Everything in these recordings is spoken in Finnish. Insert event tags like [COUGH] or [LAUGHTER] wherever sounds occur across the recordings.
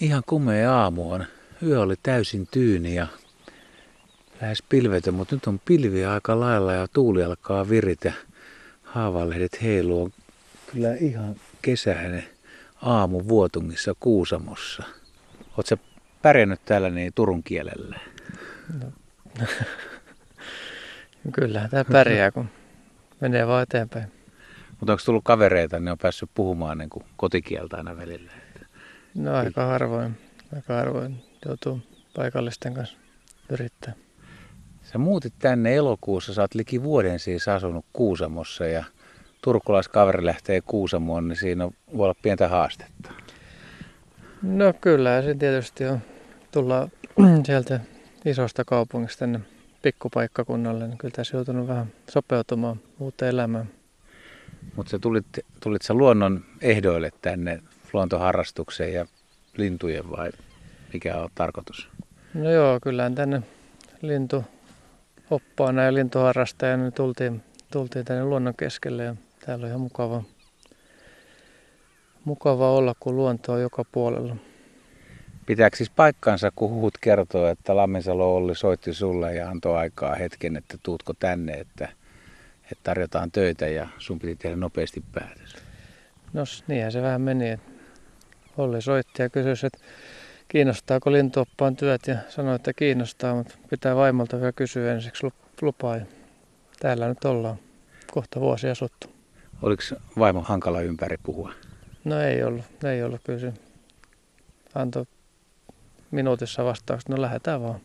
Ihan kumea aamu on. Yö oli täysin tyyni ja lähes pilvetön, mutta nyt on pilviä aika lailla ja tuuli alkaa viritä. Haavalehdet heiluu. Kyllä ihan kesäinen aamu Vuotungissa Kuusamossa. Oletko pärjännyt täällä niin Turun kielellä? No. [LAUGHS] Kyllähän tämä pärjää, kun menee vaan eteenpäin. Mutta onko tullut kavereita, ne on päässyt puhumaan niin kotikieltä aina välillä? No aika harvoin. Aika harvoin joutuu paikallisten kanssa yrittää. Sä muutit tänne elokuussa, sä oot liki vuoden siis asunut Kuusamossa ja turkulaiskaveri lähtee Kuusamoon, niin siinä on, voi olla pientä haastetta. No kyllä, se tietysti on. Tulla [CLEARS THROAT] sieltä isosta kaupungista tänne pikkupaikkakunnalle, niin kyllä tässä joutunut vähän sopeutumaan uuteen elämään. Mutta sä tulit, tulit sä luonnon ehdoille tänne luontoharrastukseen ja lintujen vai mikä on tarkoitus? No joo, kyllähän tänne lintu oppaana ja lintuharrastajana niin tultiin, tultiin tänne luonnon keskelle ja täällä on ihan mukava, mukava olla, kun luonto on joka puolella. Pitääkö siis paikkansa, kun huhut kertoo, että Lamminsalo Olli soitti sulle ja antoi aikaa hetken, että tuutko tänne, että, että tarjotaan töitä ja sun piti tehdä nopeasti päätös? No niinhän se vähän meni. Olli soitti ja kysyi, että kiinnostaako lintuoppaan työt ja sanoi, että kiinnostaa, mutta pitää vaimolta vielä kysyä ensiksi lupaa. Ja täällä nyt ollaan kohta vuosi asuttu. Oliko vaimo hankala ympäri puhua? No ei ollut, ei ollut se antoi minuutissa vastaukset, no lähdetään vaan.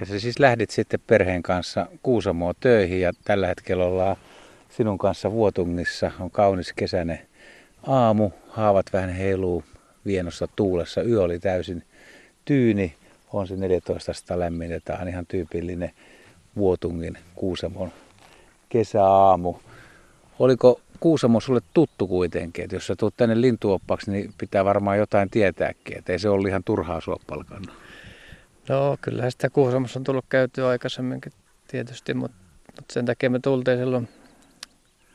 Ja sä siis lähdit sitten perheen kanssa Kuusamoa töihin ja tällä hetkellä ollaan sinun kanssa Vuotungissa. On kaunis kesäinen aamu, haavat vähän heiluu vienossa tuulessa. Yö oli täysin tyyni, on se 14 lämmin ja tämä on ihan tyypillinen Vuotungin Kuusamon kesäaamu. Oliko Kuusamo sulle tuttu kuitenkin, että jos sä tulet tänne lintuoppaksi, niin pitää varmaan jotain tietääkin, että ei se ole ihan turhaa sua palkannut. No kyllä sitä Kuusamossa on tullut käytyä aikaisemminkin tietysti, mutta, mutta sen takia me tultiin silloin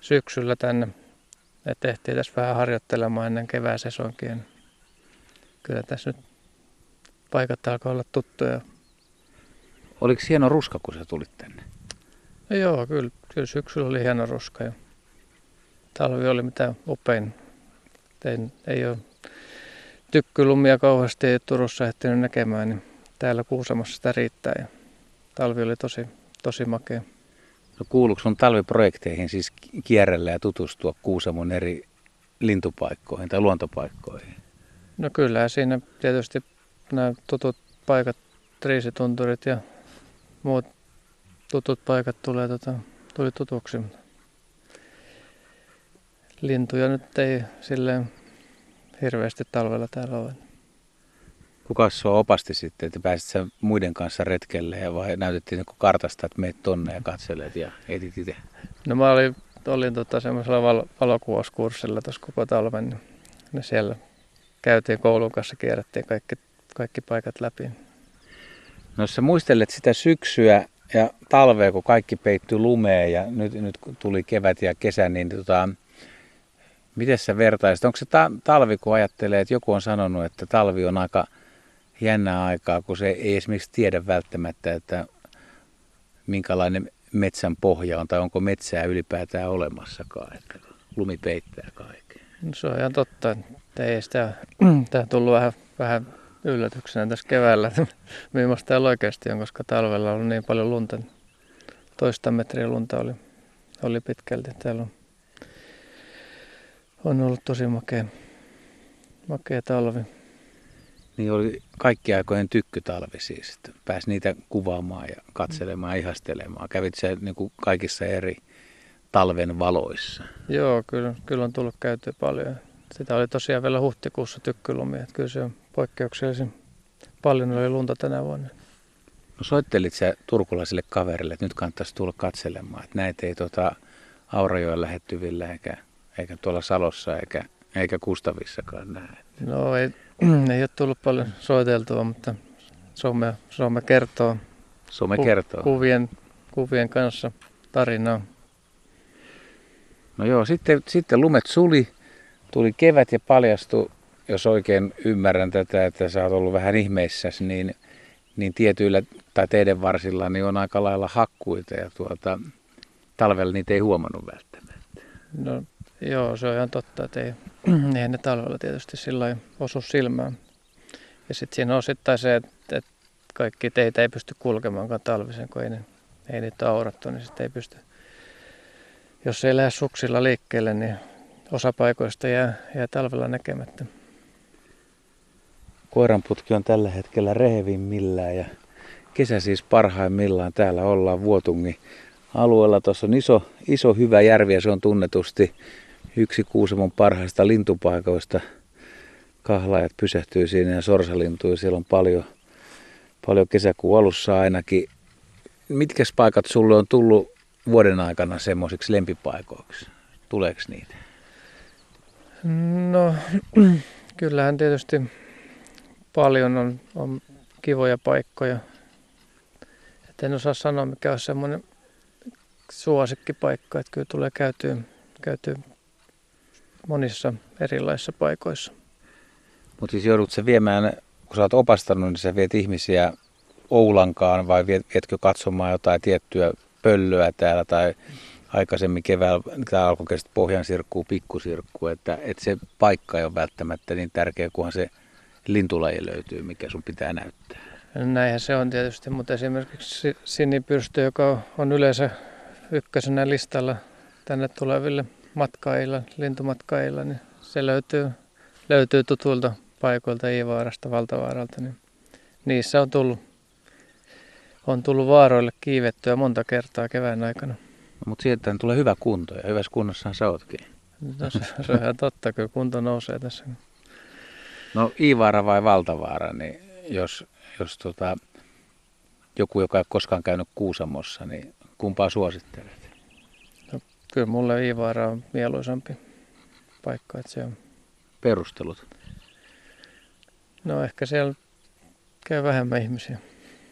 syksyllä tänne, että tehtiin tässä vähän harjoittelemaan ennen kevääsesonkin. Kyllä tässä nyt paikat alkaa olla tuttuja. Oliko hieno ruska, kun sä tulit tänne? No joo, kyllä, kyllä syksyllä oli hieno ruska. Ja talvi oli mitä upein. Ei, ei ole tykkylumia kauheasti ei Turussa ehtinyt näkemään, niin täällä Kuusamossa sitä riittää. Ja talvi oli tosi, tosi makea. No kuuluuko sun talviprojekteihin siis kierrellä ja tutustua Kuusamon eri lintupaikkoihin tai luontopaikkoihin? No kyllä, siinä tietysti nämä tutut paikat, triisitunturit ja muut tutut paikat tulee, tota, tuli tutuksi. Lintuja nyt ei silleen hirveästi talvella täällä ole. Kuka sua opasti sitten, että pääsit sen muiden kanssa retkelle vai näytettiin kartasta, että meet tonne ja katselet ja etit itse? No mä olin, olin tota semmoisella val- valokuvauskurssilla tuossa koko talven, niin siellä käytiin koulun kanssa, kierrättiin kaikki, kaikki paikat läpi. No jos sä muistelet sitä syksyä ja talvea, kun kaikki peittyi lumeen ja nyt, nyt tuli kevät ja kesä, niin tota, miten sä vertaisit? Onko se ta- talvi, kun ajattelee, että joku on sanonut, että talvi on aika jännää aikaa, kun se ei esimerkiksi tiedä välttämättä, että minkälainen metsän pohja on tai onko metsää ylipäätään olemassakaan, että lumi peittää kaiken. No, se on ihan totta, että ei sitä, tämä tullut vähän, vähän yllätyksenä tässä keväällä, [LAUGHS] millaista täällä oikeasti on, koska talvella on niin paljon lunta. Toista metriä lunta oli, oli pitkälti. Täällä on, on ollut tosi makea, makea talvi. Niin oli kaikki aikojen tykkytalvi siis, pääsi niitä kuvaamaan ja katselemaan ja ihastelemaan. Kävit se niin kuin kaikissa eri talven valoissa? Joo, kyllä, kyllä on tullut käytyä paljon. Sitä oli tosiaan vielä huhtikuussa tykkylumi, että kyllä se on poikkeuksellisen paljon oli lunta tänä vuonna. No soittelit sä turkulaisille kaverille, että nyt kannattaisi tulla katselemaan, että näitä ei tuota Aurajoen lähettyvillä eikä, eikä tuolla Salossa eikä, eikä Kustavissakaan näe. No ei, [CLEARS THROAT] ei ole tullut paljon soiteltua, mutta some, some kertoo. Some ku, kertoo. Kuvien, kuvien kanssa tarinaa. No joo, sitten, sitten lumet suli, tuli kevät ja paljastui jos oikein ymmärrän tätä, että sä oot ollut vähän ihmeissäsi, niin, niin tietyillä tai teidän varsilla niin on aika lailla hakkuita ja tuota, talvella niitä ei huomannut välttämättä. No joo, se on ihan totta, että ei, [CLEARS THROAT] eihän ne talvella tietysti sillä osu silmään. Ja sitten siinä on osittain se, että, että kaikki teitä ei pysty kulkemaankaan talvisen, kun ei, ei niitä aurattu, niin sitten ei pysty. Jos ei lähde suksilla liikkeelle, niin osa paikoista jää, jää talvella näkemättä. Koiranputki on tällä hetkellä rehevimmillään ja kesä siis parhaimmillaan. Täällä ollaan Vuotungin alueella. Tuossa on iso, iso hyvä järvi ja se on tunnetusti yksi Kuusamon parhaista lintupaikoista. Kahlaajat pysähtyy siinä ja sorsalintuja. Siellä on paljon, paljon kesäkuun alussa ainakin. Mitkä paikat sulle on tullut vuoden aikana semmoisiksi lempipaikoiksi? Tuleeko niitä? No, [CLEARS THROAT] kyllähän tietysti paljon on, on kivoja paikkoja. Et en osaa sanoa, mikä on semmoinen suosikkipaikka, että kyllä tulee käytyä, käytyä monissa erilaisissa paikoissa. Mutta siis joudut se viemään, kun sä oot opastanut, niin sä viet ihmisiä Oulankaan vai vietkö katsomaan jotain tiettyä pöllöä täällä tai aikaisemmin keväällä tämä alkoi pohjan sirkkuu, pikkusirkku, että, että se paikka ei ole välttämättä niin tärkeä, kunhan se lintulaji löytyy, mikä sun pitää näyttää. Näinhän se on tietysti, mutta esimerkiksi sinipyrstö, joka on yleensä ykkösenä listalla tänne tuleville matkailla, lintumatkailla, niin se löytyy, löytyy tutuilta paikoilta Iivaarasta, Valtavaaralta, niin niissä on tullut, on tullut vaaroille kiivettyä monta kertaa kevään aikana. No, mutta sieltä tulee hyvä kunto ja hyvässä kunnossahan sä ootkin. No, se, se on ihan totta, kyllä kunto nousee tässä. No Iivaara vai Valtavaara, niin jos, jos tota, joku, joka ei koskaan käynyt Kuusamossa, niin kumpaa suosittelet? No, kyllä mulle Iivaara on mieluisampi paikka, että se on. Perustelut? No ehkä siellä käy vähemmän ihmisiä.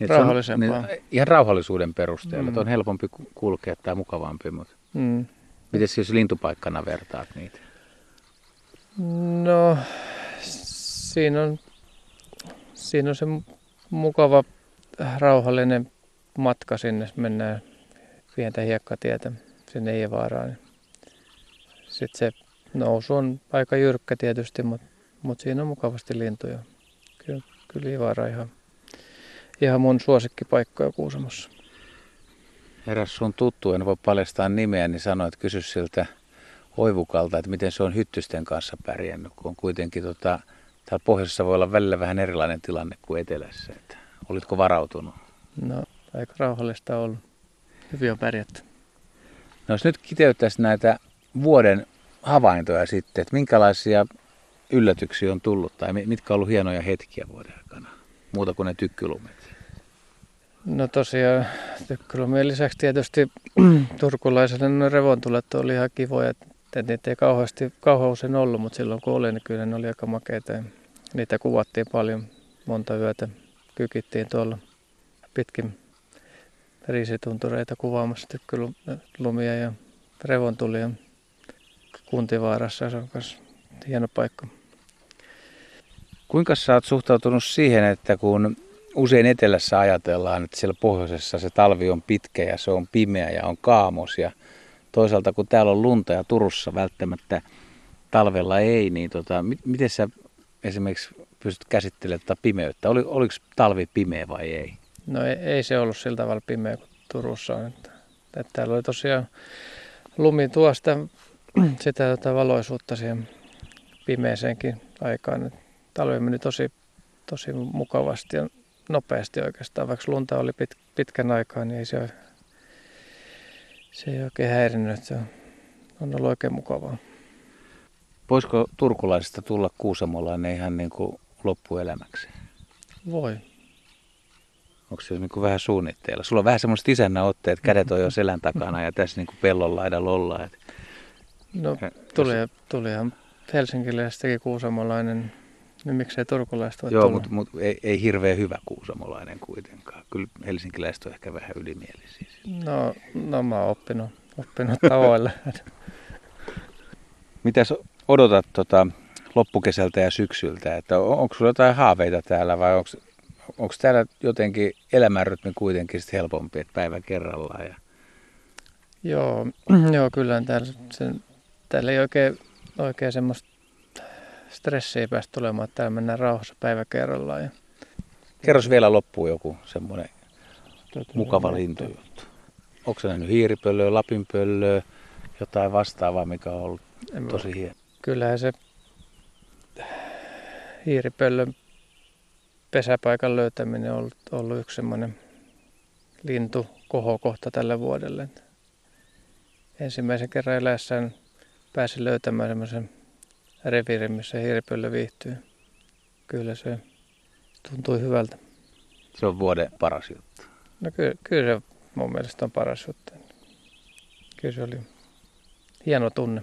Niin, Rauhallisempaa. On, niin, ihan rauhallisuuden perusteella, mm. on helpompi kulkea tai mukavampi, mutta mm. miten jos lintupaikkana vertaat niitä? No siinä on, siinä on se mukava rauhallinen matka sinne. Mennään pientä hiekkatietä sinne Ievaaraan. Sitten se nousu on aika jyrkkä tietysti, mutta, mutta siinä on mukavasti lintuja. Kyllä, kyllä Ievaara ihan, ihan mun suosikkipaikkoja Kuusamossa. Eräs sun tuttu, en voi paljastaa nimeä, niin sanoi, että kysy siltä Oivukalta, että miten se on hyttysten kanssa pärjännyt, kun on kuitenkin tota, täällä pohjoisessa voi olla välillä vähän erilainen tilanne kuin etelässä. Että olitko varautunut? No, aika rauhallista ollut. Hyvin on pärjätty. No jos nyt kiteyttäisiin näitä vuoden havaintoja sitten, että minkälaisia yllätyksiä on tullut tai mitkä on ollut hienoja hetkiä vuoden aikana, muuta kuin ne tykkylumet? No tosiaan tykkylumien lisäksi tietysti [CLEARS THROAT] turkulaiselle revontulet oli ihan kivoja, että niitä ei kauheasti, kauhean usein ollut, mutta silloin kun oli, niin kyllä ne oli aika makeita. Ja niitä kuvattiin paljon, monta yötä kykittiin tuolla pitkin riisituntureita kuvaamassa tykkylumia ja revontulia Kuntivaarassa. Se on myös hieno paikka. Kuinka sä oot suhtautunut siihen, että kun usein etelässä ajatellaan, että siellä pohjoisessa se talvi on pitkä ja se on pimeä ja on kaamos ja toisaalta kun täällä on lunta ja Turussa välttämättä talvella ei, niin tota, miten sä esimerkiksi pystyt käsittelemään tätä pimeyttä? Oli, oliko talvi pimeä vai ei? No ei, ei se ollut sillä tavalla pimeä kuin Turussa on. Että, että täällä oli tosiaan lumi tuosta [CLEARS THROAT] sitä tota valoisuutta siihen pimeeseenkin aikaan. Talvi meni tosi, tosi mukavasti ja nopeasti oikeastaan. Vaikka lunta oli pit, pitkän aikaa, niin ei se, se ei oikein häirinnyt. Se on, on ollut oikein mukavaa. Voisiko turkulaisista tulla kuusamolainen ihan niin kuin loppuelämäksi? Voi. Onko se niin kuin vähän suunnitteilla? Sulla on vähän semmoiset isännä otteet, kädet on jo selän takana ja tässä niin kuin pellon laidalla ollaan. No tuli, tulihan helsinkiläistäkin kuusamolainen, niin miksei turkulaista voi Joo, mutta mut ei, ei hirveän hyvä kuusamolainen kuitenkaan. Kyllä helsinkiläiset on ehkä vähän ylimielisiä. No, no mä oon oppinut, oppinut [LAUGHS] tavoille. [LAUGHS] Mitäs odotat tota, loppukesältä ja syksyltä. Että onko sulla jotain haaveita täällä vai onko, onko täällä jotenkin elämänrytmi kuitenkin sit helpompi, että päivä kerrallaan? Ja... Joo, [CLEARS THROAT] joo kyllä täällä, sen, täällä ei oikein, oikein semmoista stressiä päästä tulemaan, että täällä mennään rauhassa päivä kerrallaan. Ja... Kerros vielä loppuun joku semmoinen mukava lintujuttu. Onko se nähnyt hiiripöllöä, lapinpöllöä, jotain vastaavaa, mikä on ollut en tosi hieno? Kyllähän se hiiripöllön pesäpaikan löytäminen on ollut, ollut yksi semmoinen lintu kohokohta tälle vuodelle. Ensimmäisen kerran eläessään pääsin löytämään semmoisen reviirin, missä hiiripöllö viihtyy. Kyllä se tuntui hyvältä. Se on vuoden paras juttu. No kyllä, kyllä se mun mielestä on paras juttu. Kyllä se oli hieno tunne.